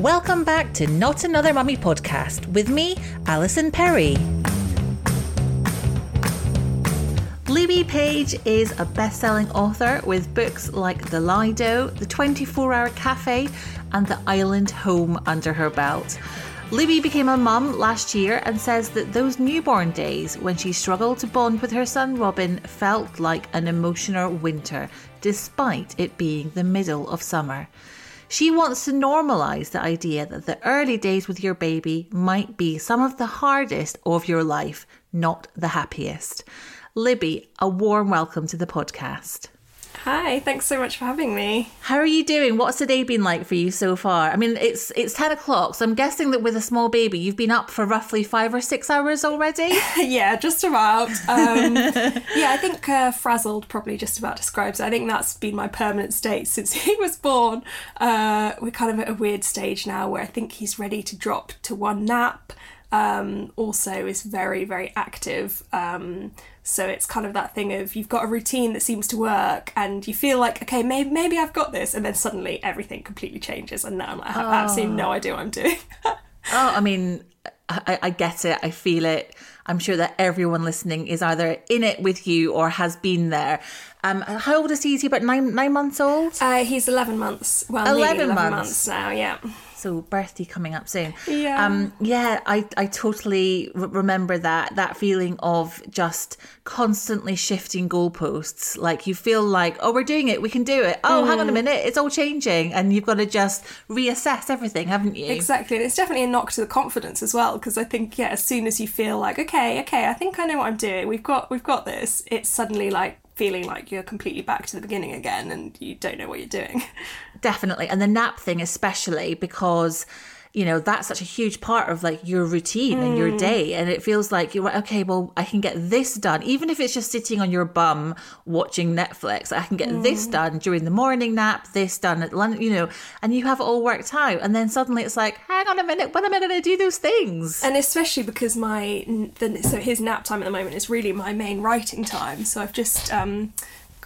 Welcome back to Not Another Mummy podcast with me, Alison Perry. Libby Page is a best selling author with books like The Lido, The 24 Hour Cafe, and The Island Home under her belt. Libby became a mum last year and says that those newborn days when she struggled to bond with her son Robin felt like an emotional winter, despite it being the middle of summer. She wants to normalise the idea that the early days with your baby might be some of the hardest of your life, not the happiest. Libby, a warm welcome to the podcast. Hi, thanks so much for having me. How are you doing? What's the day been like for you so far? I mean, it's it's ten o'clock, so I'm guessing that with a small baby, you've been up for roughly five or six hours already. yeah, just about. Um, yeah, I think uh, frazzled probably just about describes it. I think that's been my permanent state since he was born. Uh, we're kind of at a weird stage now where I think he's ready to drop to one nap. Um, also, is very very active. Um, so it's kind of that thing of you've got a routine that seems to work, and you feel like okay, maybe maybe I've got this, and then suddenly everything completely changes, and now like I have absolutely no idea what I'm doing. oh, I mean, I, I get it. I feel it. I'm sure that everyone listening is either in it with you or has been there. Um, how old is he? Is he about nine nine months old? Uh, he's 11 months. Well, 11 11 months. months now, yeah. So birthday coming up soon. Yeah. Um, yeah, I, I totally r- remember that that feeling of just constantly shifting goalposts. Like you feel like, oh, we're doing it, we can do it. Oh, hang on a minute, it's all changing, and you've got to just reassess everything, haven't you? Exactly, and it's definitely a knock to the confidence as well. Because I think, yeah, as soon as you feel like, okay, okay, I think I know what I'm doing. We've got, we've got this. It's suddenly like feeling like you're completely back to the beginning again, and you don't know what you're doing. Definitely. And the nap thing, especially because, you know, that's such a huge part of like your routine and your day. And it feels like you're like, okay, well, I can get this done. Even if it's just sitting on your bum watching Netflix, I can get this done during the morning nap, this done at lunch, you know, and you have it all worked out. And then suddenly it's like, hang on a minute, when am I going to do those things? and especially because my the, so his nap time at the moment is really my main writing time. So I've just um,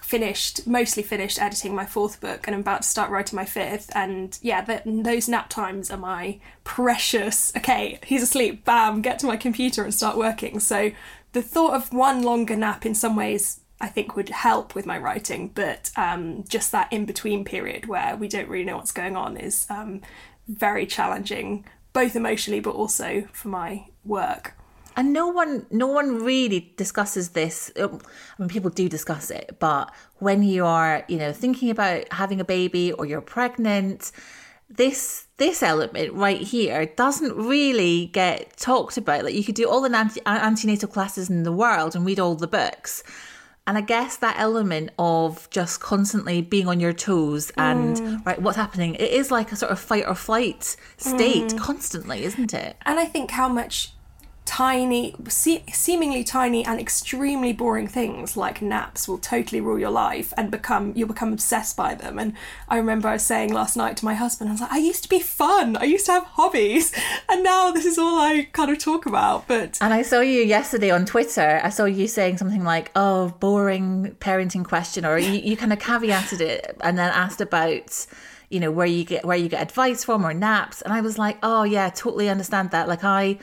finished, mostly finished editing my fourth book, and I'm about to start writing my fifth. And yeah, those nap times are my precious. Okay, he's asleep. Bam, get to my computer and start working. So the thought of one longer nap in some ways. I think would help with my writing, but um, just that in between period where we don't really know what's going on is um, very challenging, both emotionally but also for my work. And no one, no one really discusses this. Um, I mean, people do discuss it, but when you are, you know, thinking about having a baby or you're pregnant, this this element right here doesn't really get talked about. Like you could do all the anti- antenatal classes in the world and read all the books. And I guess that element of just constantly being on your toes and right, what's happening? It is like a sort of fight or flight state constantly, isn't it? And I think how much tiny, se- seemingly tiny and extremely boring things like naps will totally rule your life and become you'll become obsessed by them. And I remember I was saying last night to my husband, I was like, I used to be fun, I used to have hobbies, and now this is all I kind of talk about. But And I saw you yesterday on Twitter. I saw you saying something like, "Oh, boring parenting question," or you, you kind of caveated it and then asked about, you know, where you get where you get advice from or naps. And I was like, "Oh yeah, totally understand that." Like I,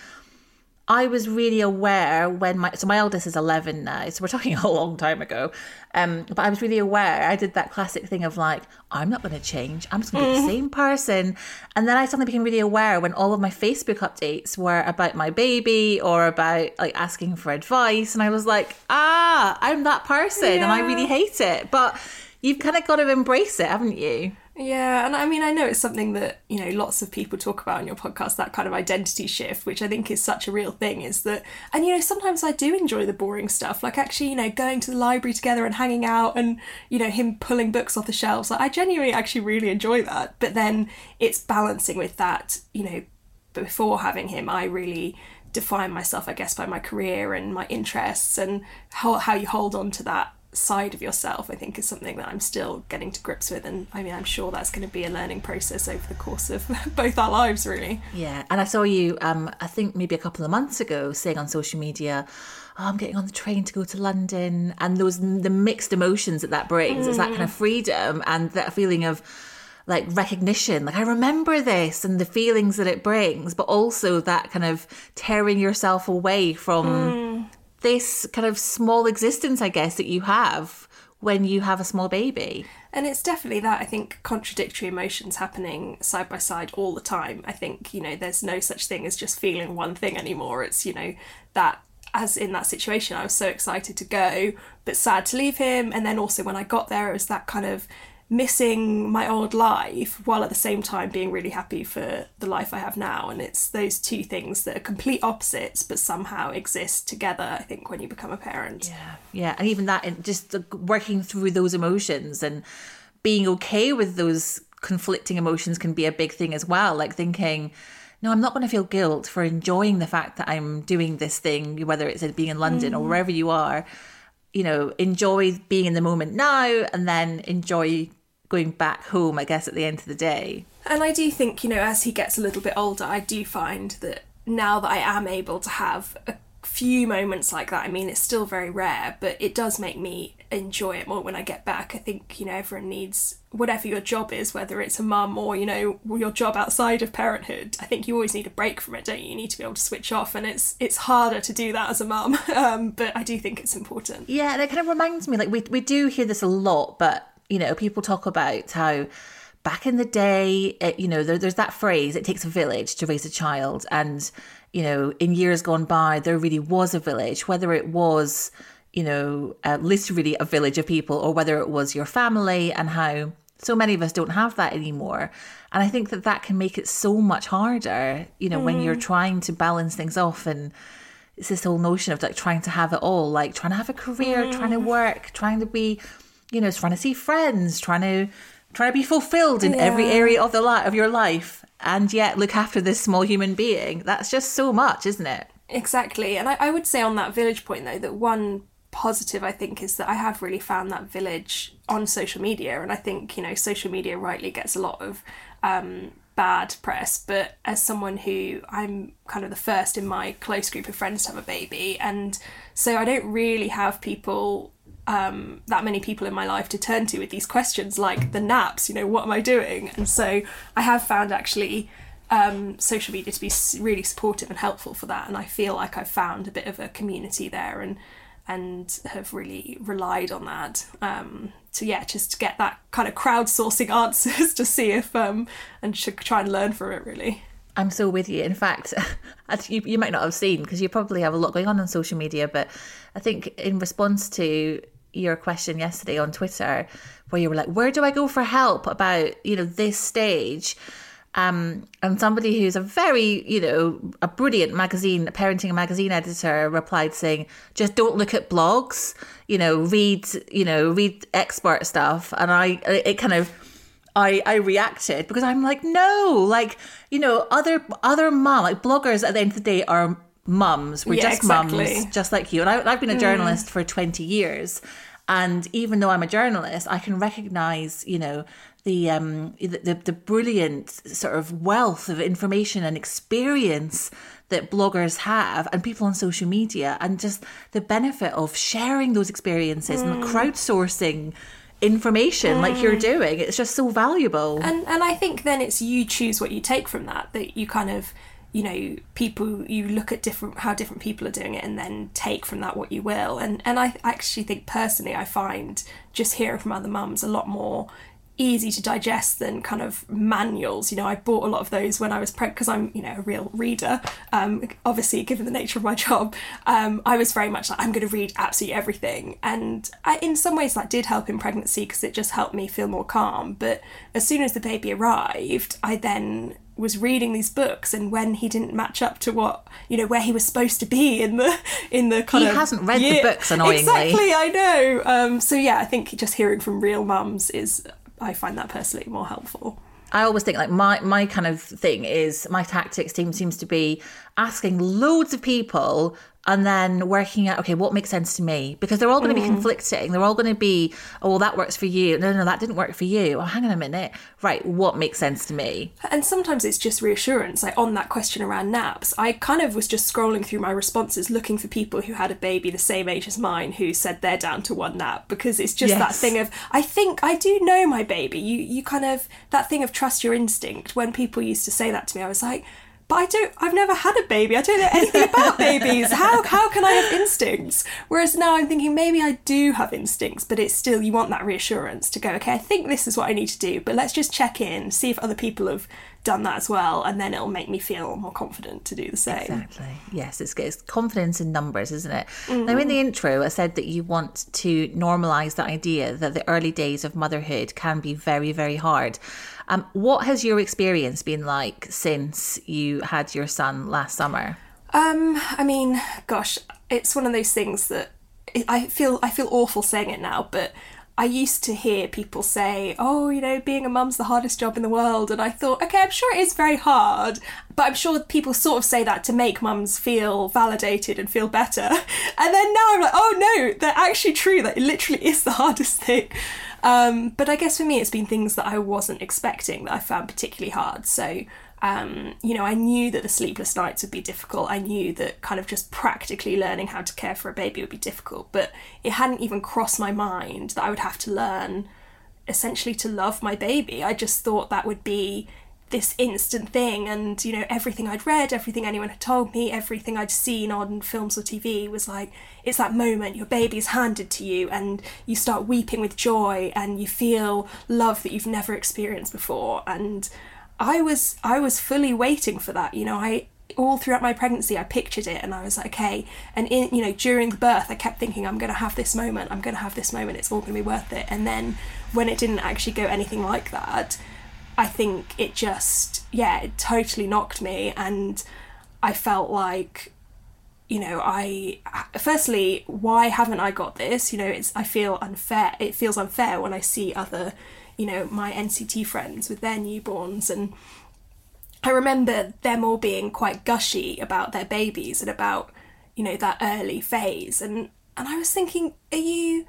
I was really aware when my so my eldest is eleven now, so we're talking a long time ago. Um, but I was really aware. I did that classic thing of like, I'm not going to change. I'm just going to be the same person. And then I suddenly became really aware when all of my Facebook updates were about my baby or about like asking for advice, and I was like, ah, I'm that person, and I really hate it. But you've kind of got to embrace it, haven't you? Yeah, and I mean, I know it's something that, you know, lots of people talk about on your podcast, that kind of identity shift, which I think is such a real thing, is that, and you know, sometimes I do enjoy the boring stuff, like actually, you know, going to the library together and hanging out and, you know, him pulling books off the shelves. Like, I genuinely actually really enjoy that. But then it's balancing with that, you know, before having him, I really define myself, I guess, by my career and my interests and how, how you hold on to that side of yourself i think is something that i'm still getting to grips with. And i mean i'm sure that's going to be a learning process over the course of both our lives really. Yeah, and I saw you, um, I think maybe a couple of months ago, saying on social media, oh, "I'm getting on the train to go to London," and those the mixed emotions that that brings. It's that kind of freedom and that feeling of like recognition. Like I remember this and the feelings that it brings, but also that kind of tearing yourself away from this kind of small existence, I guess, that you have when you have a small baby. And it's definitely that, I think, contradictory emotions happening side by side all the time. I think, you know, there's no such thing as just feeling one thing anymore. It's, you know, that as in that situation, I was so excited to go, but sad to leave him. And then also when I got there, it was that kind of missing my old life while at the same time being really happy for the life I have now. And it's those two things that are complete opposites, but somehow exist together, I think, when you become a parent. Yeah, yeah, and even that, and just the, working through those emotions and being okay with those conflicting emotions can be a big thing as well. Like thinking, no, I'm not going to feel guilt for enjoying the fact that I'm doing this thing, whether it's being in London or mm. wherever you are. You know, enjoy being in the moment now, and then enjoy going back home. I guess at the end of the day. And I do think, you know, as he gets a little bit older, I do find that now that I am able to have a few moments like that, I mean, it's still very rare, but it does make me enjoy it more when I get back. I think, you know, everyone needs, whatever your job is, whether it's a mum or, you know, your job outside of parenthood, I think you always need a break from it, don't you? You need to be able to switch off, and it's it's harder to do that as a mum, um, but I do think it's important. Yeah, and it kind of reminds me, like we we do hear this a lot, but you know, people talk about how back in the day, it, you know, there, there's that phrase, "It takes a village to raise a child," and you know, in years gone by, there really was a village, whether it was, you know, uh, literally a village of people, or whether it was your family, and how so many of us don't have that anymore. And I think that that can make it so much harder, you know, when you're trying to balance things off and it's this whole notion of like trying to have it all, like trying to have a career, trying to work, trying to be, you know, trying to see friends, trying to trying to be fulfilled in every area of the li- of your life, and yet look after this small human being. That's just so much, isn't it? Exactly. And I, I would say on that village point, though, that one positive I think is that I have really found that village on social media. And I think, you know, social media rightly gets a lot of um, bad press. But as someone who I'm kind of the first in my close group of friends to have a baby, and so I don't really have people. Um, that many people in my life to turn to with these questions like the naps, you know, what am I doing? And so I have found actually um, social media to be really supportive and helpful for that. And I feel like I've found a bit of a community there and and have really relied on that um, to yeah just get that kind of crowdsourcing answers to see if um, and to try and learn from it really. I'm so with you. In fact, you, you might not have seen because you probably have a lot going on on social media, but I think in response to your question yesterday on Twitter, where you were like, "Where do I go for help about you know this stage?" Um, and somebody who's a very, you know, a brilliant magazine, parenting magazine editor replied saying, just don't look at blogs, you know, read, you know, read expert stuff. And I, it kind of, I, I reacted because I'm like, no, like, you know, other, other mom, like bloggers at the end of the day are mums. We're Yeah, just exactly. mums, just like you. And I, I've been a journalist for 20 years. And even though I'm a journalist, I can recognize, you know, the um the, the the brilliant sort of wealth of information and experience that bloggers have and people on social media and just the benefit of sharing those experiences and crowdsourcing information like you're mm. doing. It's just so valuable. And and I think then it's you choose what you take from that. That you kind of you know people you look at different how different people are doing it and then take from that what you will. And and i actually think personally i find just hearing from other mums a lot more easy to digest than kind of manuals. You know, I bought a lot of those when I was pregnant because I'm, you know, a real reader. Um, obviously, given the nature of my job, um, I was very much like, I'm going to read absolutely everything. And I, in some ways, that did help in pregnancy because it just helped me feel more calm. But as soon as the baby arrived, I then was reading these books and when he didn't match up to what you know where he was supposed to be in the in the kind He of hasn't read the books, annoyingly. exactly i know um so yeah i think just hearing from real mums is i find that personally more helpful. I always think like my my kind of thing is my tactics team seems to be asking loads of people and then working out okay what makes sense to me? Because they're all going to be mm. conflicting. They're all going to be oh well that works for you. No no that didn't work for you. Oh hang on a minute. Right what makes sense to me? And sometimes it's just reassurance like on that question around naps. I kind of was just scrolling through my responses looking for people who had a baby the same age as mine who said they're down to one nap because it's just that thing of i think i do know my baby. You you kind of that thing of trust your instinct. When people used to say that to me i was like but I don't. I've never had a baby. I don't know anything about babies. How how can I have instincts? Whereas now I'm thinking maybe I do have instincts, but it's still you want that reassurance to go. Okay, I think this is what I need to do, but let's just check in, see if other people have done that as well, and then it'll make me feel more confident to do the same. Exactly. Yes, it's, it's confidence in numbers, isn't it? Now, in mm. the intro, I said that you want to normalize the idea that the early days of motherhood can be very, very hard. Um, what has your experience been like since you had your son last summer? Um, I mean, gosh, it's one of those things that I feel I feel awful saying it now, but I used to hear people say, "Oh, you know, being a mum's the hardest job in the world," and I thought, okay, I'm sure it is very hard, but I'm sure people sort of say that to make mums feel validated and feel better. And then now I'm like, oh no, they're actually true. That it literally is the hardest thing. Um, but I guess for me, it's been things that I wasn't expecting that I found particularly hard. So um, you know, I knew that the sleepless nights would be difficult. I knew that kind of just practically learning how to care for a baby would be difficult, but it hadn't even crossed my mind that I would have to learn essentially to love my baby. I just thought that would be this instant thing and you know everything I'd read everything anyone had told me everything I'd seen on films or TV was like it's that moment your baby's handed to you and you start weeping with joy and you feel love that you've never experienced before and I was I was fully waiting for that. You know, I all throughout my pregnancy I pictured it and I was like, okay. And in you know, during the birth I kept thinking I'm gonna have this moment, I'm gonna have this moment, it's all gonna be worth it. And then when it didn't actually go anything like that, I think it just yeah, it totally knocked me and I felt like you know i firstly why haven't i got this? You know it's i feel unfair it feels unfair when i see other you know my nct friends with their newborns and i remember them all being quite gushy about their babies and about you know that early phase and and i was thinking are you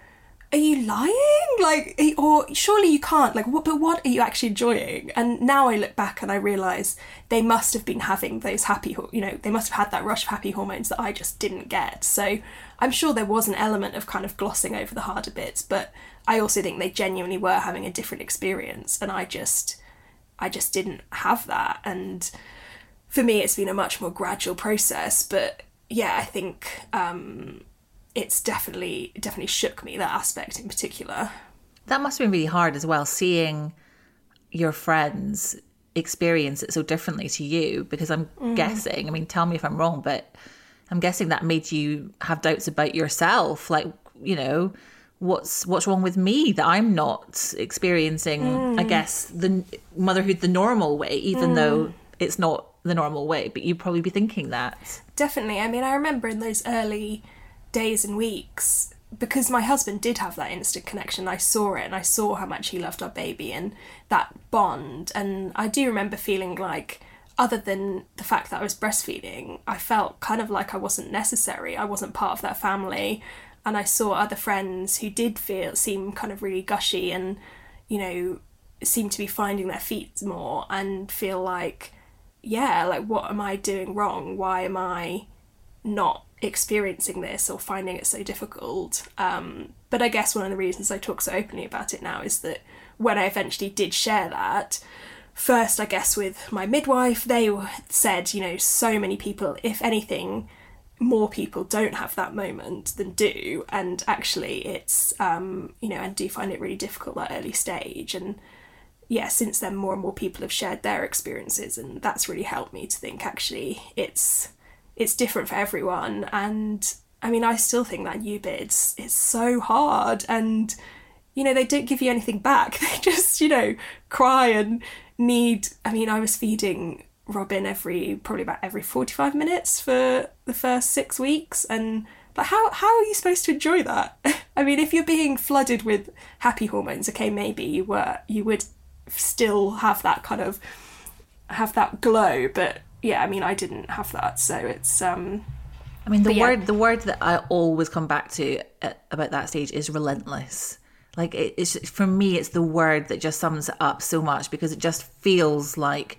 are you lying? Like or surely you can't. Like what but what are you actually enjoying? And now i look back and i realize they must have been having those happy you know they must have had that rush of happy hormones that i just didn't get. So i'm sure there was an element of kind of glossing over the harder bits but i also think they genuinely were having a different experience and i just i just didn't have that. And for me it's been a much more gradual process but yeah i think um it's definitely definitely shook me that aspect in particular That must have been really hard as well, seeing your friends experience it so differently to you. Because I'm mm. guessing, I mean, tell me if I'm wrong, but I'm guessing that made you have doubts about yourself. Like, you know, what's what's wrong with me that I'm not experiencing? I mm. guess the motherhood the normal way, even mm. though it's not the normal way. But you'd probably be thinking that. definitely i mean i remember in those early days and weeks because my husband did have that instant connection. I saw it and i saw how much he loved our baby and that bond. And i do remember feeling like other than the fact that i was breastfeeding i felt kind of like i wasn't necessary. I wasn't part of that family. And i saw other friends who did feel seem kind of really gushy and you know seem to be finding their feet more and feel like yeah like what am i doing wrong? Why am i not experiencing this or finding it so difficult. Um, but I guess one of the reasons I talk so openly about it now is that when I eventually did share that, first, I guess, with my midwife, they said, you know, so many people, if anything, more people don't have that moment than do. And actually, it's, um, you know, and do find it really difficult that early stage. And yeah, since then, more and more people have shared their experiences, and that's really helped me to think actually it's it's different for everyone. And I mean, I still think that new bit it's, it's so hard, and you know, they don't give you anything back. They just, you know, cry and need. I mean, I was feeding Robin every probably about every forty five minutes for the first six weeks, and but how how are you supposed to enjoy that? I mean, if you're being flooded with happy hormones, okay, maybe you were you would still have that kind of have that glow, but yeah, I mean, I didn't have that, so it's um. I mean, the yeah. word the word that I always come back to uh, about that stage is relentless. Like it, it's for me, it's the word that just sums it up so much because it just feels like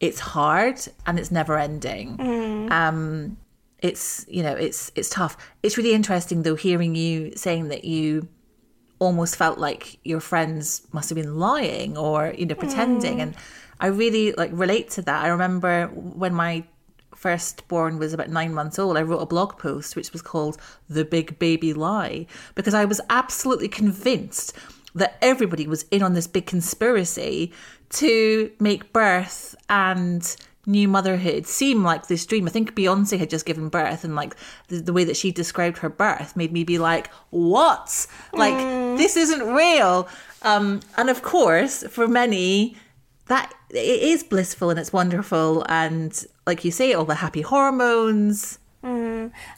it's hard and it's never ending. Um, it's you know it's it's tough. It's really interesting though hearing you saying that you almost felt like your friends must have been lying or you know pretending and i really like relate to that i remember when my firstborn was about nine months old i wrote a blog post which was called the big baby lie because i was absolutely convinced that everybody was in on this big conspiracy to make birth and new motherhood seem like this dream. I think Beyonce had just given birth, and like the, the way that she described her birth made me be like, "What? Like this isn't real." Um, and of course, for many, that it is blissful and it's wonderful, and like you say, all the happy hormones.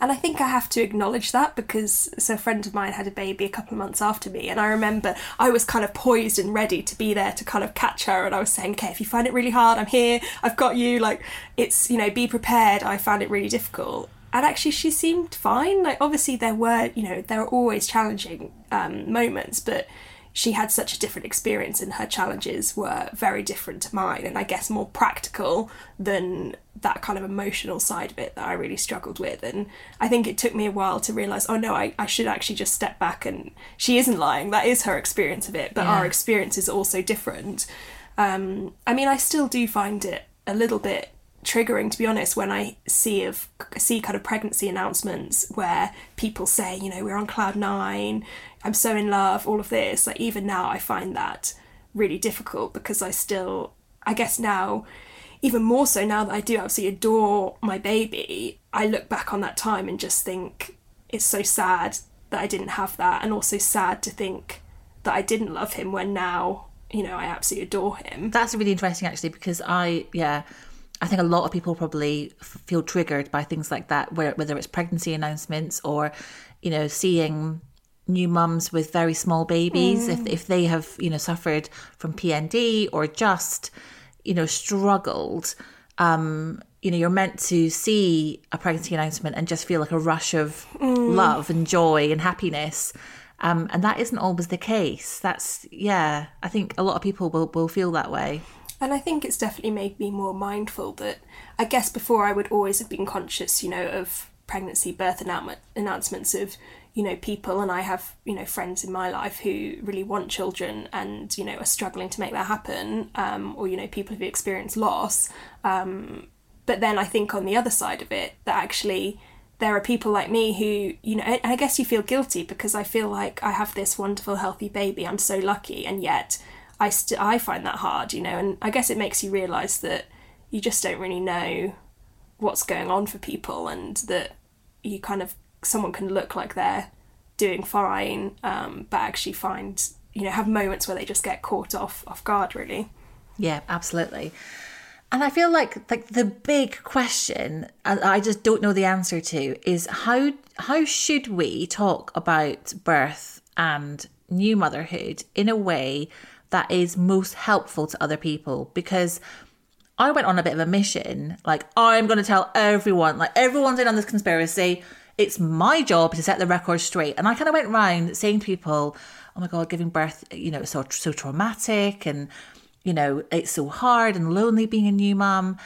And I think I have to acknowledge that because so a friend of mine had a baby a couple of months after me, and I remember I was kind of poised and ready to be there to kind of catch her, and I was saying, "Okay, if you find it really hard, I'm here. I've got you. Like it's you know, be prepared." I found it really difficult, and actually she seemed fine. Like obviously there were you know there are always challenging um, moments, but she had such a different experience and her challenges were very different to mine. And I guess more practical than that kind of emotional side of it that I really struggled with. And I think it took me a while to realise oh no I, I should actually just step back and she isn't lying. That is her experience of it but our experience is also different. Um, I mean I still do find it a little bit triggering to be honest when I see of see kind of pregnancy announcements where people say you know we're on cloud nine I'm so in love all of this like even now I find that really difficult because I still I guess now even more so now that I do absolutely adore my baby I look back on that time and just think it's so sad that I didn't have that and also sad to think that I didn't love him when now you know I absolutely adore him. That's really interesting, actually, because I, yeah, I think a lot of people probably feel triggered by things like that, where whether it's pregnancy announcements or, you know, seeing new mums with very small babies, if if they have you know suffered from PND or just, you know, struggled. Um, you know, you're meant to see a pregnancy announcement and just feel like a rush of love and joy and happiness. Um, and that isn't always the case. That's yeah. I think a lot of people will, will feel that way. And I think it's definitely made me more mindful that I guess before I would always have been conscious, you know, of pregnancy, birth announcement, announcements of, you know, people. And I have, you know, friends in my life who really want children and, you know, are struggling to make that happen. Um, or, you know, people who've experienced loss. Um, but then I think on the other side of it, that actually there are people like me who, you know, and I guess you feel guilty because I feel like I have this wonderful, healthy baby. I'm so lucky. And yet, I st- I find that hard, you know, and I guess it makes you realise that you just don't really know what's going on for people, and that you kind of someone can look like they're doing fine, um, but actually find you know have moments where they just get caught off off guard, really. Yeah, absolutely. And I feel like like the big question and I just don't know the answer to is how how should we talk about birth and new motherhood in a way that is most helpful to other people because I went on a bit of a mission like I'm going to tell everyone like everyone's in on this conspiracy it's my job to set the record straight and I kind of went round saying to people oh my god giving birth you know it's so so traumatic and you know, it's so hard and lonely being a new mum.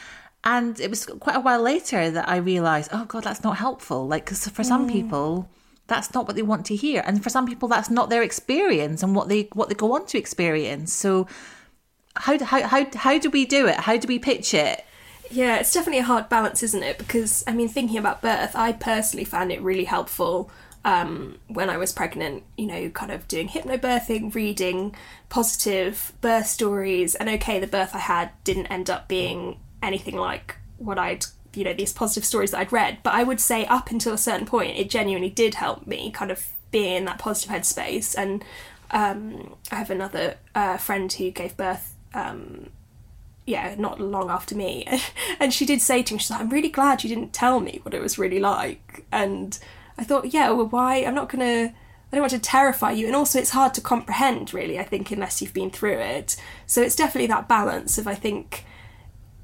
And it was quite a while later that I realised, oh God, that's not helpful. Like, because for some mm. people, that's not what they want to hear, and for some people, that's not their experience and what they what they go on to experience. So, how how how how do we do it? How do we pitch it? Yeah, it's definitely a hard balance, isn't it? Because I mean, thinking about birth, I personally found it really helpful um, when I was pregnant. You know, kind of doing hypnobirthing, reading positive birth stories, and okay, the birth I had didn't end up being anything like what I'd you know these positive stories that I'd read. But I would say up until a certain point, it genuinely did help me kind of be in that positive headspace. And um, I have another uh, friend who gave birth. Um, yeah, not long after me, and she did say to me, "She's like, I'm really glad you didn't tell me what it was really like." And I thought, yeah, well, why? I'm not gonna. I don't want to terrify you, and also it's hard to comprehend, really. I think unless you've been through it. So it's definitely that balance of I think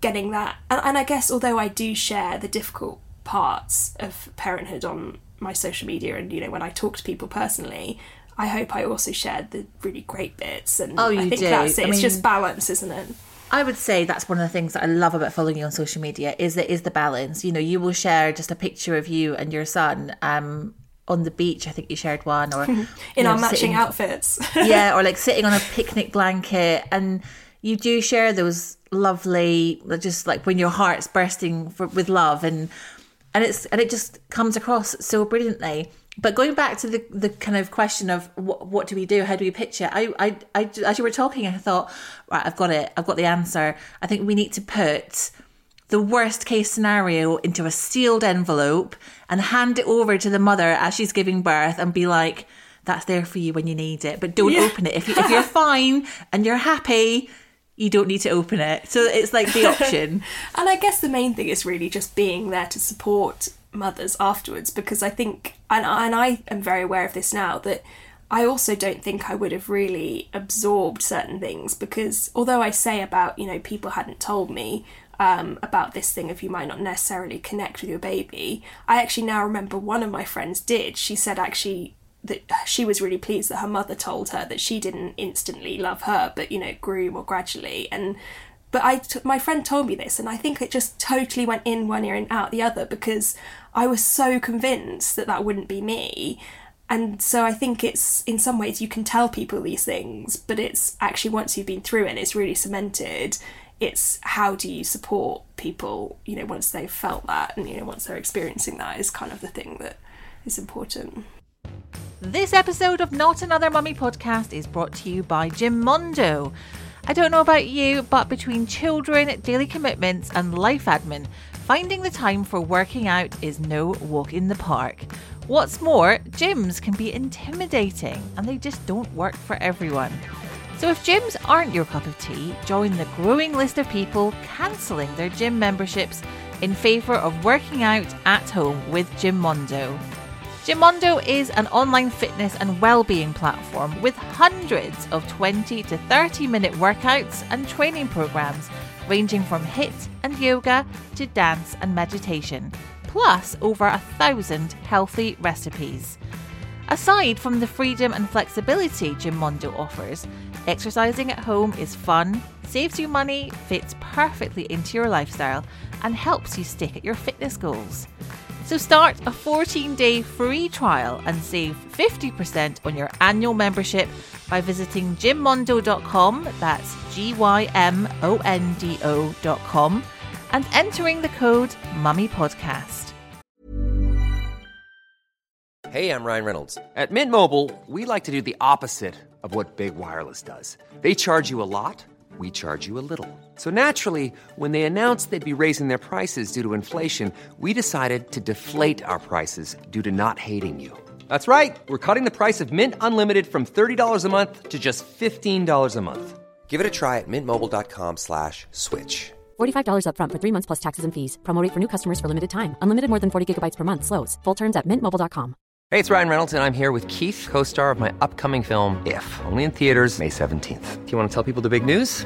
getting that, and, and I guess although I do share the difficult parts of parenthood on my social media, and you know when I talk to people personally, I hope I also shared the really great bits. And Oh, you I think do. that's it. I it's just balance, isn't it? I would say that's one of the things that I love about following you on social media is that is the balance. You know, you will share just a picture of you and your son um, on the beach. I think you shared one, or In know, our matching sitting- outfits. yeah, or like sitting on a picnic blanket, and you do share those lovely, just like when your heart's bursting for, with love, and and it's and it just comes across so brilliantly. But going back to the the kind of question of what what do we do? How do we pitch it? I I, I as you were talking, I thought, right, I've got it. I've got the answer. I think we need to put the worst case scenario into a sealed envelope and hand it over to the mother as she's giving birth and be like, that's there for you when you need it. But don't open it. If, you, if you're fine and you're happy, you don't need to open it. So it's like the option. And I guess the main thing is really just being there to support mothers afterwards because I think, and, and I am very aware of this now, that I also don't think I would have really absorbed certain things because although I say about, you know, people hadn't told me um, about this thing of you might not necessarily connect with your baby, I actually now remember one of my friends did. She said actually that she was really pleased that her mother told her that she didn't instantly love her, but you know, grew more gradually. And but I, t- my friend told me this, and I think it just totally went in one ear and out the other because I was so convinced that that wouldn't be me. And so I think it's in some ways you can tell people these things, but it's actually once you've been through it and it's really cemented, it's how do you support people, you know, once they've felt that and, you know, once they're experiencing that is kind of the thing that is important. This episode of Not Another Mummy podcast is brought to you by Gymondo. I don't know about you, but between children, daily commitments, and life admin, finding the time for working out is no walk in the park. What's more, gyms can be intimidating and they just don't work for everyone. So if gyms aren't your cup of tea, join the growing list of people cancelling their gym memberships in favour of working out at home with Gymondo. Gymondo is an online fitness and well-being platform with hundreds of 20 to 30 minute workouts and training programs ranging from HIIT and yoga to dance and meditation, plus over a thousand healthy recipes. Aside from the freedom and flexibility Gymondo offers, exercising at home is fun, saves you money, fits perfectly into your lifestyle, and helps you stick at your fitness goals. So start a 14 day free trial and save 50% on your annual membership by visiting gymondo.com, that's G Y M O N D O.com, and entering the code MummyPodcast. Hey, I'm Ryan Reynolds. At Mint Mobile, we like to do the opposite of what Big Wireless does. They charge you a lot, we charge you a little. So naturally, when they announced they'd be raising their prices due to inflation, we decided to deflate our prices due to not hating you. That's right. We're cutting the price of Mint Unlimited from $30 a month to just $15 a month. Give it a try at mintmobile.com slash switch. $45 upfront for three months plus taxes and fees. Promo rate for new customers for limited time. Unlimited more than 40 gigabytes per month. Slows. Full terms at mintmobile.com. Hey, it's Ryan Reynolds, and I'm here with Keith, co-star of my upcoming film, If, only in theaters May 17th. Do you want to tell people the big news?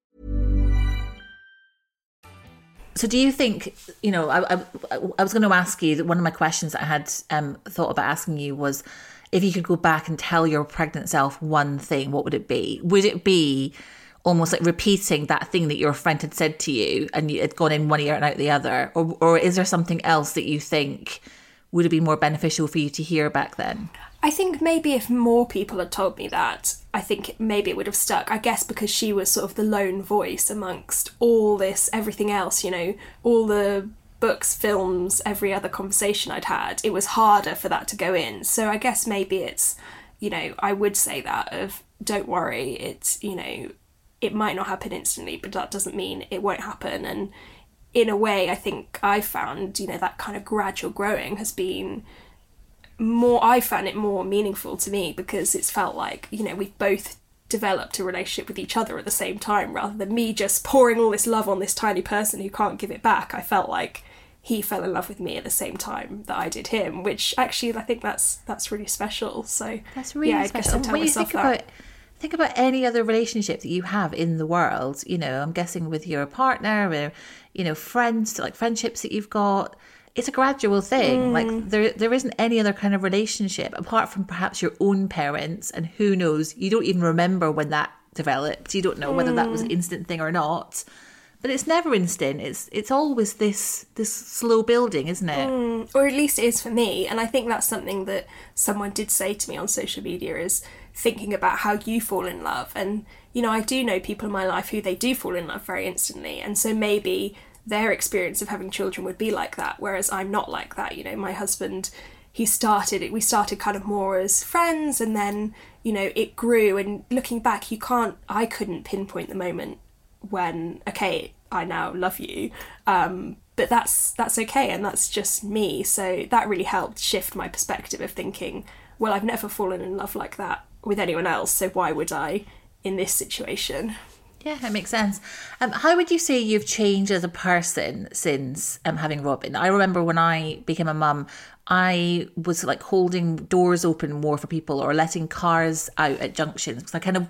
So, do you think, you know, I, I, I was going to ask you that one of my questions that I had um, thought about asking you was if you could go back and tell your pregnant self one thing, what would it be? Would it be almost like repeating that thing that your friend had said to you and you had gone in one ear and out the other? Or, or is there something else that you think would have been more beneficial for you to hear back then? I think maybe if more people had told me that, I think maybe it would have stuck. I guess because she was sort of the lone voice amongst all this, everything else, you know, all the books, films, every other conversation I'd had, it was harder for that to go in. So I guess maybe it's, you know, I would say that of don't worry, it's, you know, it might not happen instantly, but that doesn't mean it won't happen. And in a way, I think I found, you know, that kind of gradual growing has been more I found it more meaningful to me because it's felt like, you know, we've both developed a relationship with each other at the same time rather than me just pouring all this love on this tiny person who can't give it back. I felt like he fell in love with me at the same time that I did him, which actually I think that's that's really special. So that's really yeah, special. I guess when you think that. about think about any other relationship that you have in the world, you know, I'm guessing with your partner or you know, friends, like friendships that you've got, it's a gradual thing. Mm. Like there there isn't any other kind of relationship apart from perhaps your own parents and who knows, you don't even remember when that developed. You don't know mm. whether that was an mm. instant thing or not. But it's never instant. It's it's always this this slow building, isn't it? Mm. Or at least it is for me. And I think that's something that someone did say to me on social media is thinking about how you fall in love. And, you know, I do know people in my life who they do fall in love very instantly. And so maybe their experience of having children would be like that whereas i'm not like that you know my husband he started we started kind of more as friends and then you know it grew and looking back you can't i couldn't pinpoint the moment when okay i now love you um, but that's that's okay and that's just me so that really helped shift my perspective of thinking well i've never fallen in love like that with anyone else so why would i in this situation yeah, it makes sense. Um, how would you say you've changed as a person since um, having Robin? I remember when I became a mum, I was like holding doors open more for people or letting cars out at junctions because I kind of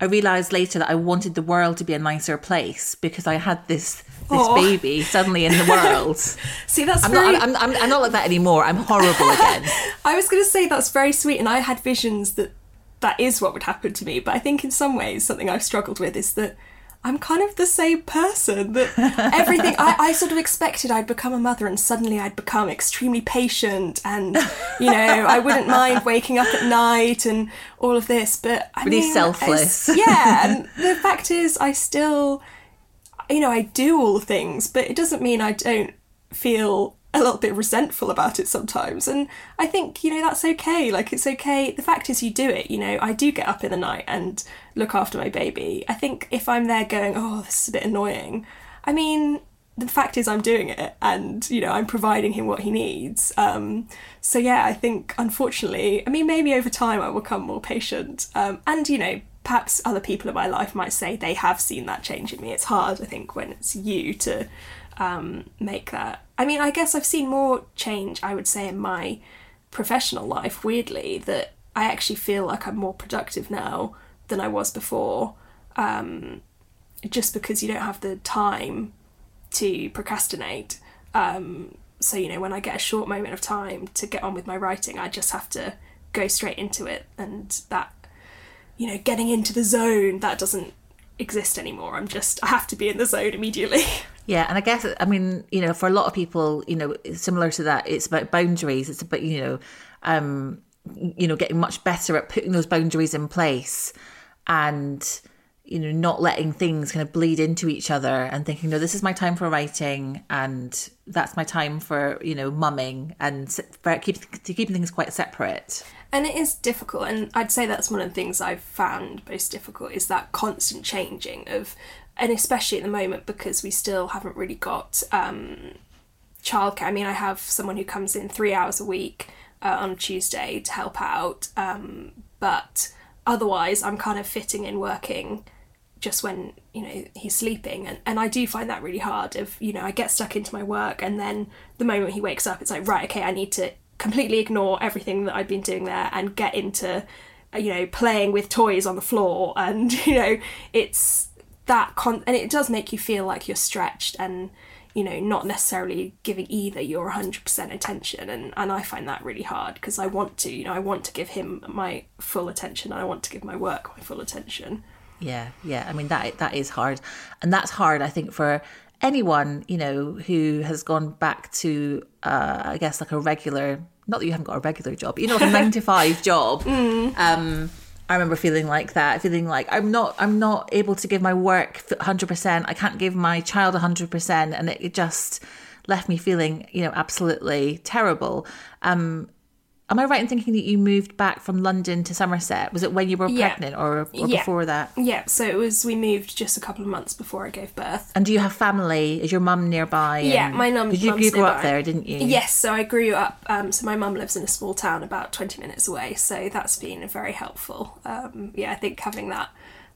I realized later that I wanted the world to be a nicer place because I had this this Aww. baby suddenly in the world. See, that's I'm very... not I'm, I'm, I'm not like that anymore. I'm horrible again. I was going to say that's very sweet, and I had visions that that is what would happen to me. But I think in some ways, something I've struggled with is that I'm kind of the same person. That everything I, I sort of expected I'd become a mother, and suddenly I'd become extremely patient, and you know I wouldn't mind waking up at night and all of this. But I really mean, selfless. yeah, and the fact is, I still, you know, I do all the things, but it doesn't mean I don't feel a little bit resentful about it sometimes. And I think, you know, that's okay. Like, it's okay. The fact is, you do it. You know, I do get up in the night and look after my baby. I think if I'm there going, oh, this is a bit annoying, I mean, the fact is, I'm doing it and, you know, I'm providing him what he needs. Um, so, yeah, I think, unfortunately, I mean, maybe over time I will become more patient. Um, and, you know, perhaps other people in my life might say they have seen that change in me. It's hard, I think, when it's you to um, make that. I mean, I guess I've seen more change, I would say, in my professional life, weirdly, that I actually feel like I'm more productive now than I was before. Um, just because you don't have the time to procrastinate. Um, so, you know, when I get a short moment of time to get on with my writing, I just have to go straight into it. And that, you know, getting into the zone, that doesn't exist anymore. I'm just, I have to be in the zone immediately. Yeah, and I guess I mean, you know, for a lot of people, you know, similar to that, it's about boundaries. It's about you know, um, you know, getting much better at putting those boundaries in place, and you know, not letting things kind of bleed into each other, and thinking, no, this is my time for writing, and that's my time for you know, mumming, and for keep, keeping things quite separate. And it is difficult, and I'd say that's one of the things I've found most difficult is that constant changing of and especially at the moment because we still haven't really got um, childcare. I mean, I have someone who comes in three hours a week uh, on Tuesday to help out, um, but otherwise, I'm kind of fitting in working just when you know he's sleeping. And, and i do find that really hard if you know i get stuck into my work and then the moment he wakes up it's like right okay i need to completely ignore everything that i've been doing there and get into you know playing with toys on the floor. And you know it's that con and it does make you feel like you're stretched and you know, not necessarily giving either your 100% attention. And, and I find that really hard because I want to, you know, I want to give him my full attention. And I want to give my work my full attention. Yeah, yeah. I mean that that is hard, and that's hard. I think for anyone you know who has gone back to, uh, I guess, like a regular. Not that you haven't got a regular job, you know, like a nine to five job. Mm. Um, I remember feeling like that, feeling like I'm not, I'm not able to give my work 100. percent I can't give my child 100, percent and it, it just left me feeling, you know, absolutely terrible. Um, Am I right in thinking that you moved back from London to Somerset? Was it when you were Yeah. pregnant or, or Yeah. before that? Yeah, so it was, we moved just a couple of months before I gave birth. And do you have family? Is your mum nearby? Yeah, my mum. Did you, you grew up there, didn't you? Yes, so I grew up. Um, so my mum lives in a small town about twenty minutes away. So that's been very helpful. Um, yeah, I think having that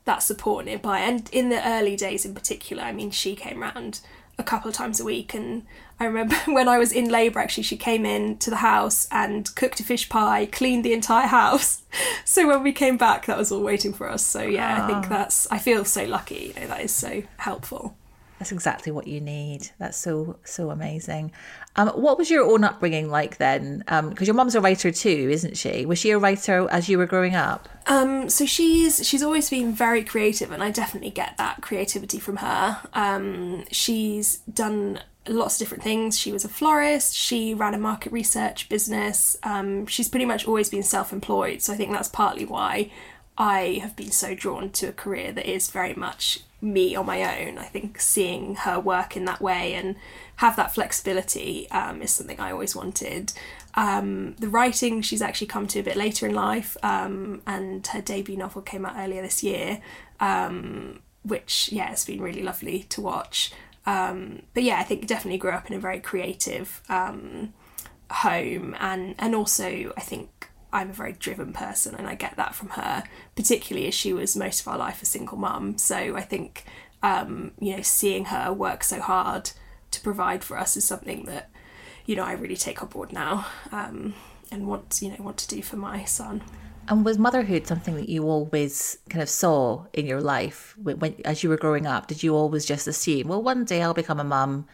that support nearby, and in the early days in particular, I mean, she came round a couple of times a week, and I remember when I was in labour. Actually, she came in to the house and cooked a fish pie, cleaned the entire house. So when we came back, that was all waiting for us. So yeah, I think that's. I feel so lucky. You know, that is so helpful. That's exactly what you need. That's so so amazing. Um, what was your own upbringing like then? Because your mum's a writer too, isn't she? Was she a writer as you were growing up? Um, so she's she's always been very creative, and I definitely get that creativity from her. Um, she's done lots of different things. She was a florist. She ran a market research business. Um, she's pretty much always been self-employed, so I think that's partly why I have been so drawn to a career that is very much me on my own. I think seeing her work in that way and have that flexibility um, is something I always wanted. Um, the writing she's actually come to a bit later in life, um, and her debut novel came out earlier this year, um, which yeah, it's been really lovely to watch. Um, but yeah, I think definitely grew up in a very creative um, home, and and also I think I'm a very driven person, and I get that from her, particularly as she was most of our life a single mum. So I think um, you know seeing her work so hard to provide for us is something that you know I really take on board now, um, and want you know want to do for my son. And was motherhood something that you always kind of saw in your life when, when as you were growing up? Did you always just assume, well, one day I'll become a mum,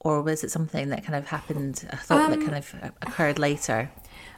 or was it something that kind of happened? A thought that um, kind of occurred later.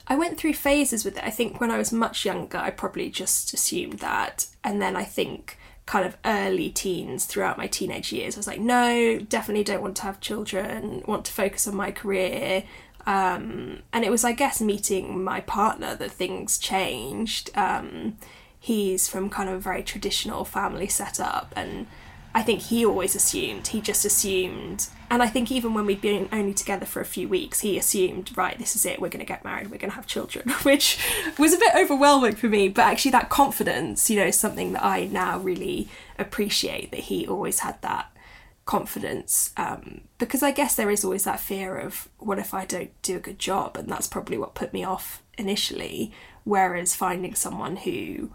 I went through phases with it. I think when I was much younger, I probably just assumed that. And then I think kind of early teens throughout my teenage years, I was like, no, definitely don't want to have children, want to focus on my career. Um, and it was, I guess, meeting my partner that things changed. Um, he's from kind of a very traditional family setup and I think he always assumed, he just assumed, and I think even when we'd been only together for a few weeks, he assumed, right, this is it, we're going to get married, we're going to have children, which was a bit overwhelming for me. But actually, that confidence, you know, is something that I now really appreciate that he always had that confidence. Um, because I guess there is always that fear of, what if I don't do a good job? And that's probably what put me off initially. Whereas finding someone who,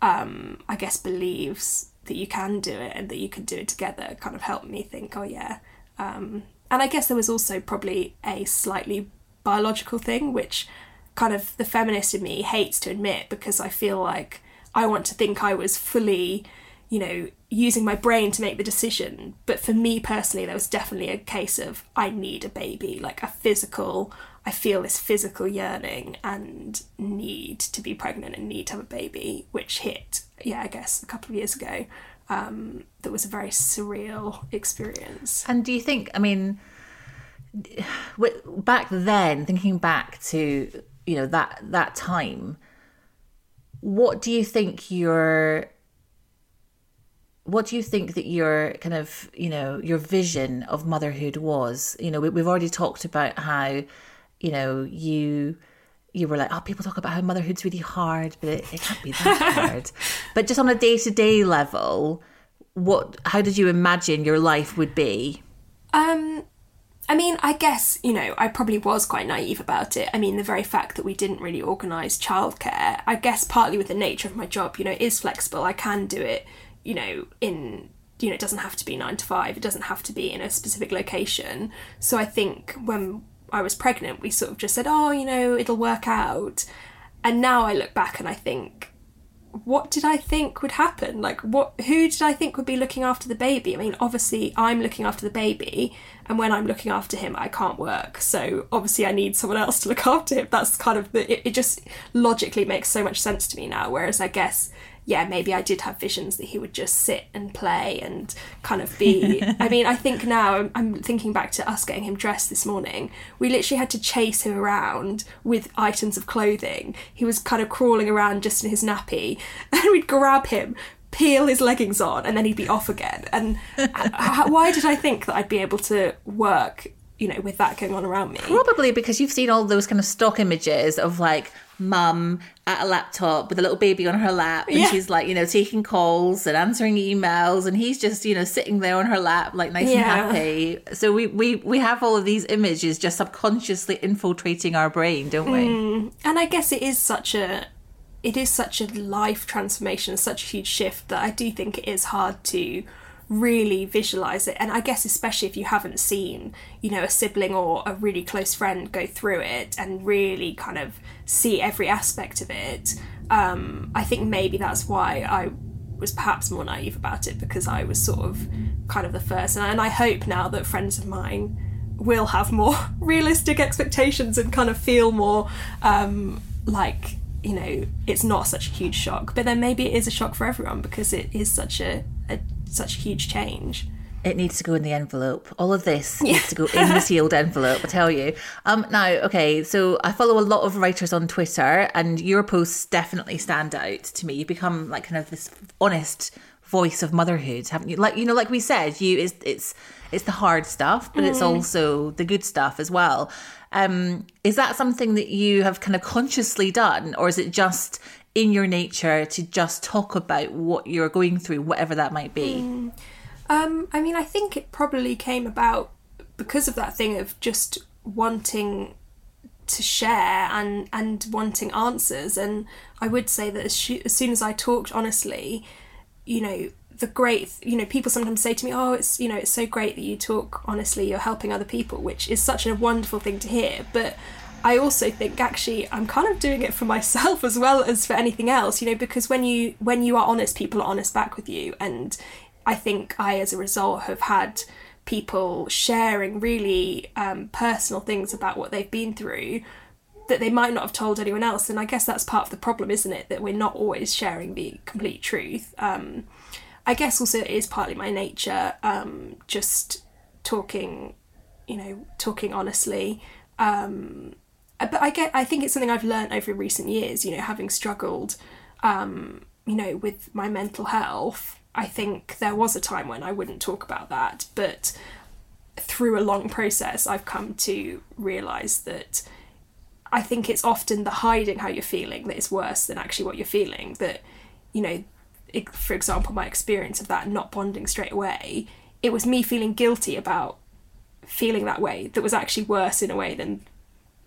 um, I guess, believes that you can do it and that you can do it together kind of helped me think, oh yeah. Um, and I guess there was also probably a slightly biological thing, which kind of the feminist in me hates to admit because I feel like I want to think I was fully, you know, using my brain to make the decision. But for me personally, there was definitely a case of I need a baby, like a physical, I feel this physical yearning and need to be pregnant and need to have a baby, which hit, yeah, I guess a couple of years ago. Um, that was a very surreal experience. And do you think, I mean, back then, thinking back to you know that that time, what do you think your what do you think that your kind of you know your vision of motherhood was? You know, we, we've already talked about how you know you you were like, oh, people talk about how motherhood's really hard, but it, it can't be that hard. But just on a day to day level, what how did you imagine your life would be? Um, I mean, I guess, you know, I probably was quite naive about it. I mean, the very fact that we didn't really organise childcare, I guess partly with the nature of my job, you know, is flexible. I can do it, you know, in, you know, it doesn't have to be nine to five, it doesn't have to be in a specific location. So I think when I was pregnant, we sort of just said, oh, you know, it'll work out. And now I look back and I think, what did I think would happen? Like, what? Who did I think would be looking after the baby? I mean, obviously, I'm looking after the baby, and when I'm looking after him, I can't work. So obviously, I need someone else to look after him. That's kind of the. It, it just logically makes so much sense to me now. Whereas I guess yeah, maybe I did have visions that he would just sit and play and kind of be. I mean, I think now I'm, I'm, thinking back to us getting him dressed this morning. We literally had to chase him around with items of clothing. He was kind of crawling around just in his nappy, and we'd grab him. Peel his leggings on and then he'd be off again. And uh, why did I think that I'd be able to work you know, with that going on around me. Probably because you've seen all those kind of stock images of like mum at a laptop with a little baby on her lap and yeah. she's like you know taking calls and answering emails and he's just you know sitting there on her lap like nice yeah. and happy so we we we have all of these images just subconsciously infiltrating our brain don't we mm. and i guess it is such a it is such a life transformation such a huge shift that i do think it is hard to really visualize it. And i guess especially if you haven't seen you know a sibling or a really close friend go through it and really kind of see every aspect of it um, i think maybe that's why i was perhaps more naive about it because i was sort of kind of the first. And i hope now that friends of mine will have more realistic expectations and kind of feel more um, like you know it's not such a huge shock. But then maybe it is a shock for everyone because it is such a, a such a huge change. It needs to go in the envelope. All of this yeah. needs to go in the sealed envelope, I tell you. Um, now, okay, so I follow a lot of writers on Twitter, and your posts definitely stand out to me. You become like kind of this honest voice of motherhood, haven't you? Like you know, like we said, you it's it's it's the hard stuff, but mm. it's also the good stuff as well. Um, is that something that you have kind of consciously done, or is it just in your nature to just talk about what you're going through, whatever that might be? Mm. Um, I mean, I think it probably came about because of that thing of just wanting to share and and wanting answers. And I would say that as, as soon as I talked honestly, you know, the great you know people sometimes say to me oh it's you know it's so great that you talk honestly you're helping other people which is such a wonderful thing to hear but I also think actually I'm kind of doing it for myself as well as for anything else, you know, because when you when you are honest, people are honest back with you, and I think I, as a result, have had people sharing really um, personal things about what they've been through that they might not have told anyone else, and I guess that's part of the problem, isn't it? That we're not always sharing the complete truth. Um, I guess also it is partly my nature, um, just talking, you know, talking honestly. Um, but I get I think it's something I've learned over recent years. You know, having struggled, um, you know, with my mental health. I think there was a time when I wouldn't talk about that, but through a long process, I've come to realize that I think it's often the hiding how you're feeling that is worse than actually what you're feeling. That, you know, for example, my experience of that not bonding straight away, it was me feeling guilty about feeling that way that was actually worse in a way than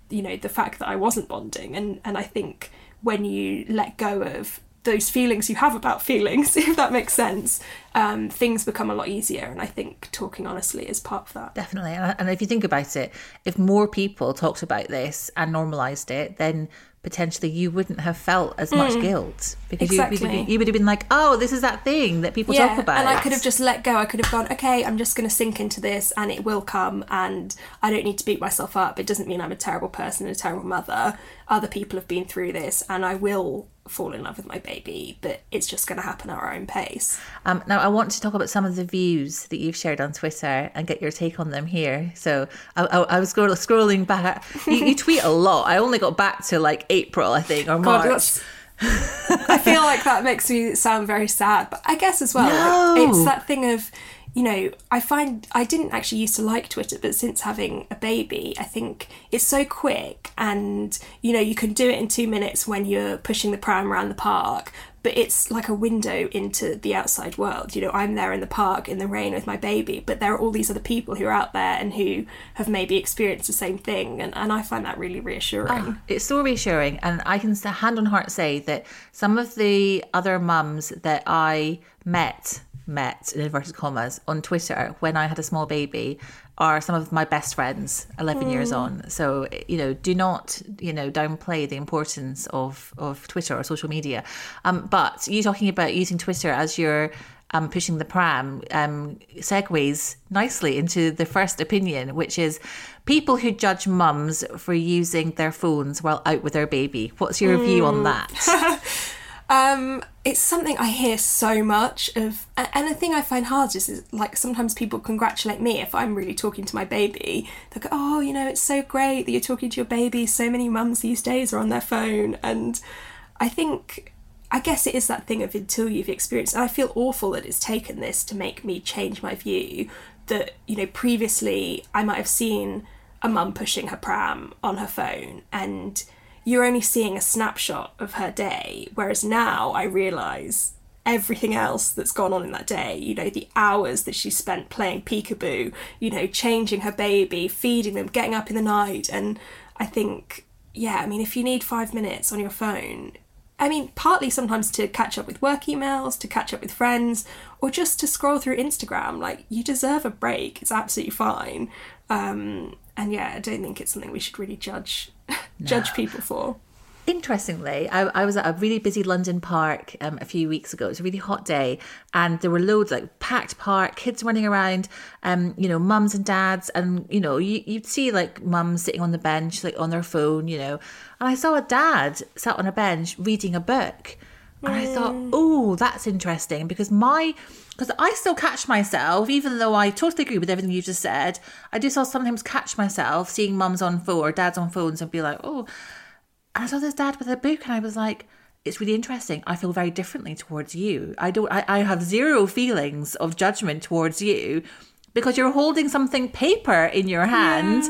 you know the fact that I wasn't bonding and and I think when you let go of those feelings you have about feelings, if that makes sense, um, things become a lot easier. And I think talking honestly is part of that. Definitely. And if you think about it, if more people talked about this and normalised it, then potentially you wouldn't have felt as much mm. guilt because exactly. you, you, would have been like, oh, this is that thing that people yeah, talk about. And I could have just let go. I could have gone, okay, I'm just going to sink into this and it will come and I don't need to beat myself up. It doesn't mean I'm a terrible person, and a terrible mother. Other people have been through this and I will fall in love with my baby, but it's just going to happen at our own pace. Um, now, I want to talk about some of the views that you've shared on Twitter and get your take on them here. So, I, I, I was scrolling back. You, you, tweet a lot. I only got back to like April, I think, or God, March. I feel like that makes me sound very sad, but I guess as well, no. like, it's that thing of you know, I find I didn't actually used to like Twitter, but since having a baby, I think it's so quick and, you know, you can do it in two minutes when you're pushing the pram around the park, but it's like a window into the outside world. You know, I'm there in the park in the rain with my baby, but there are all these other people who are out there and who have maybe experienced the same thing. And, and I find that really reassuring. Oh, it's so reassuring. And I can hand on heart say that some of the other mums that I met met, in inverted commas, on Twitter when I had a small baby are some of my best friends 11 years on. So, you know, do not, you know, downplay the importance of, of Twitter or social media. Um, but you talking about using Twitter as your um, pushing the pram um, segues nicely into the first opinion, which is people who judge mums for using their phones while out with their baby. What's your view on that? Um, it's something I hear so much of, and the thing I find hard is, is like sometimes people congratulate me if I'm really talking to my baby. They go, "Oh, you know, it's so great that you're talking to your baby." So many mums these days are on their phone, and I think, I guess it is that thing of until you've experienced. And I feel awful that it's taken this to make me change my view. That you know, previously I might have seen a mum pushing her pram on her phone and you're only seeing a snapshot of her day. Whereas now I realise everything else that's gone on in that day, you know, the hours that she spent playing peekaboo, you know, changing her baby, feeding them, getting up in the night. And I think, yeah, I mean, if you need five minutes on your phone, I mean, partly sometimes to catch up with work emails, to catch up with friends, or just to scroll through Instagram. Like, you deserve a break. It's absolutely fine. Um, and yeah, I don't think it's something we should really judge judge people for. Interestingly, I, I was at a really busy London park um, a few weeks ago. It was a really hot day, and there were loads like packed park, kids running around, um, you know, mums and dads, and you know, you, you'd see like mums sitting on the bench, like on their phone, you know, and I saw a dad sat on a bench reading a book, and I thought, oh, that's interesting because my because I still catch myself, even though I totally agree with everything you just said. I do still sometimes catch myself seeing mums on phone or dads on phones and be like, oh. And I saw this dad with a book, and I was like, it's really interesting. I feel very differently towards you. I don't. I, I have zero feelings of judgment towards you because you're holding something paper in your hand.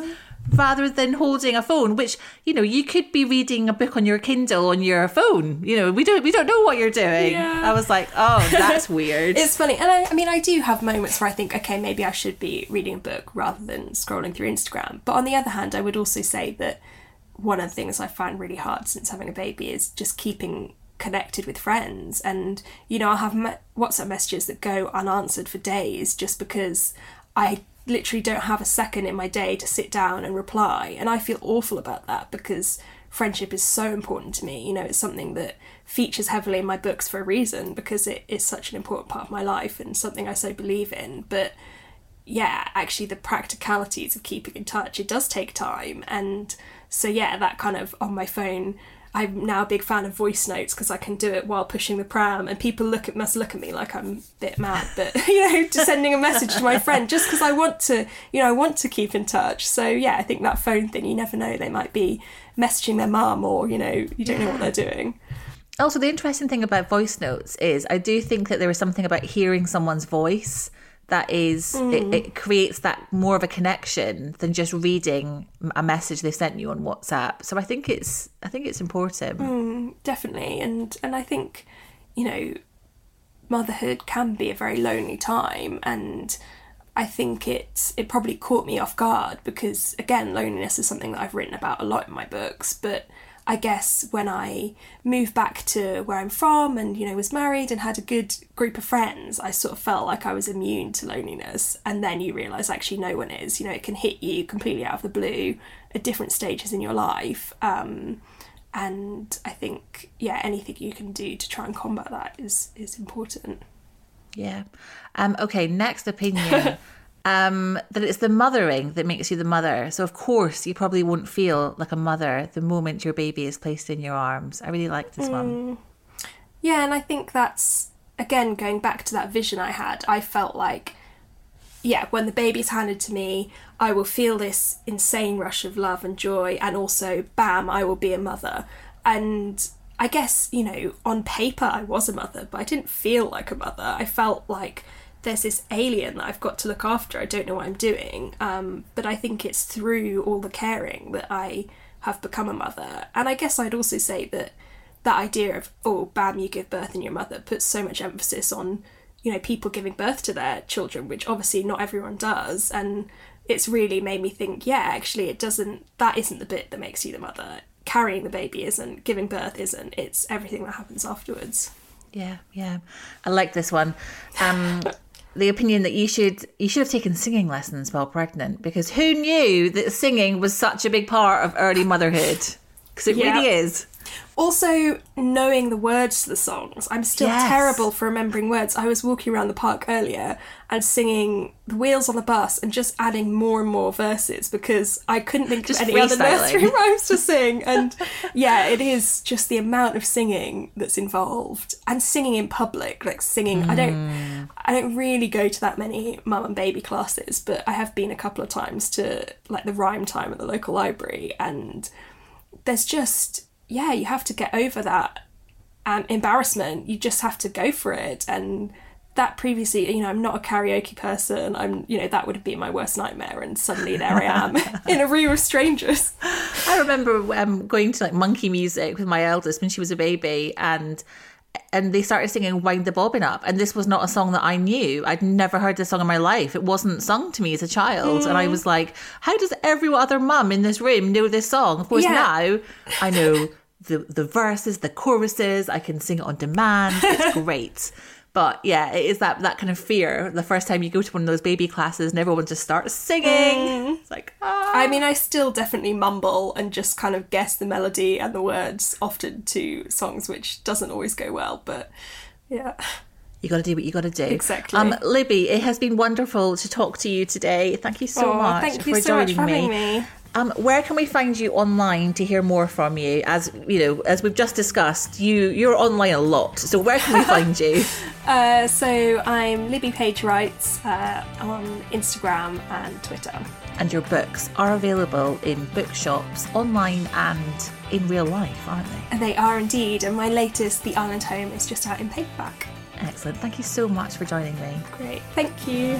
Rather than holding a phone, which you know you could be reading a book on your Kindle on your phone. You know we don't we don't know what you're doing. Yeah. I was like, oh, that's weird. It's funny, and I, I mean, I do have moments where I think, okay, maybe I should be reading a book rather than scrolling through Instagram. But on the other hand, I would also say that one of the things I find really hard since having a baby is just keeping connected with friends. And, you know, I'll have WhatsApp messages that go unanswered for days just because I literally don't have a second in my day to sit down and reply. And I feel awful about that because friendship is so important to me. You know, it's something that features heavily in my books for a reason because it is such an important part of my life and something I so believe in. But yeah, actually, the practicalities of keeping in touch, it does take time. And so, yeah, that kind of on my phone. I'm now a big fan of voice notes because I can do it while pushing the pram, and people look at must look at me like I'm a bit mad, but you know, just sending a message to my friend just because I want to, you know, I want to keep in touch. So yeah, I think that phone thing, you never know, they might be messaging their mum, or you know, you don't know what they're doing. Also, the interesting thing about voice notes is I do think that there is something about hearing someone's voice that is it, mm. it creates that more of a connection than just reading a message they sent you on WhatsApp. So I think it's I think it's important. Mm, definitely and and i think you know motherhood can be a very lonely time and i think it it probably caught me off guard because again loneliness is something that i've written about a lot in my books but i guess when i moved back to where i'm from and you know was married and had a good group of friends i sort of felt like i was immune to loneliness and then you realize actually no one is you know it can hit you completely out of the blue at different stages in your life um, and I think yeah, anything you can do to try and combat that is is important. Yeah. Um, okay, next opinion. um, that it's the mothering that makes you the mother. So of course you probably won't feel like a mother the moment your baby is placed in your arms. I really like this one. Yeah, and I think that's again going back to that vision I had. I felt like yeah, when the baby's handed to me, I will feel this insane rush of love and joy, and also, bam, I will be a mother. And I guess, you know, on paper I was a mother, but I didn't feel like a mother. I felt like there's this alien that I've got to look after. I don't know what I'm doing. Um, but I think it's through all the caring that I have become a mother. And I guess I'd also say that that idea of, oh, bam, you give birth and your mother puts so much emphasis on you know people giving birth to their children which obviously not everyone does and it's really made me think yeah actually it doesn't that isn't the bit that makes you the mother carrying the baby isn't giving birth isn't it's everything that happens afterwards Yeah, yeah. I like this one. Um, the opinion that you should you should have taken singing lessons while pregnant because who knew that singing was such a big part of early motherhood? Because it Yeah. really is. Also, knowing the words to the songs. I'm still Yes. terrible for remembering words. I was walking around the park earlier and singing The Wheels on the Bus and just adding more and more verses because I couldn't think Just of any other nursery rhymes to sing. And yeah, it is just the amount of singing that's involved and singing in public. Like singing, I don't, hmm. I don't really go to that many mum and baby classes, but I have been a couple of times to like the rhyme time at the local library and there's just yeah you have to get over that um, embarrassment. You just have to go for it. And that previously you know i'm not a karaoke person. I'm you know that would be my worst nightmare. And suddenly there i am in a room of strangers. I remember um, going to like monkey music with my eldest when she was a baby, and and they started singing "Wind the Bobbin Up," and this was not a song that I knew. I'd never heard this song in my life. It wasn't sung to me as a child, and I mm. was like, "How does every other mum in this room know this song?" Of course, Yeah. now I know the the verses, the choruses. I can sing it on demand. It's great. But yeah, it is that that kind of fear. The first time you go to one of those baby classes and everyone just starts singing, it's like ah. i mean i still definitely mumble and just kind of guess the melody and the words often to songs which doesn't always go well but yeah You got to do what you got to do. Exactly. Um, Libby, it has been wonderful to talk to you today. Thank you so Aw, much thank for you so much joining for having me. Um, where can we find you online to hear more from you? As you know, as we've just discussed, you you're online a lot. So where can we find you? Uh, so I'm Libby Page Writes uh, on Instagram and Twitter. And your books are available in bookshops, online, and in real life, aren't they? And they are indeed, and my latest, The Island Home, is just out in paperback. Excellent. Thank you so much for joining me. Great, thank you.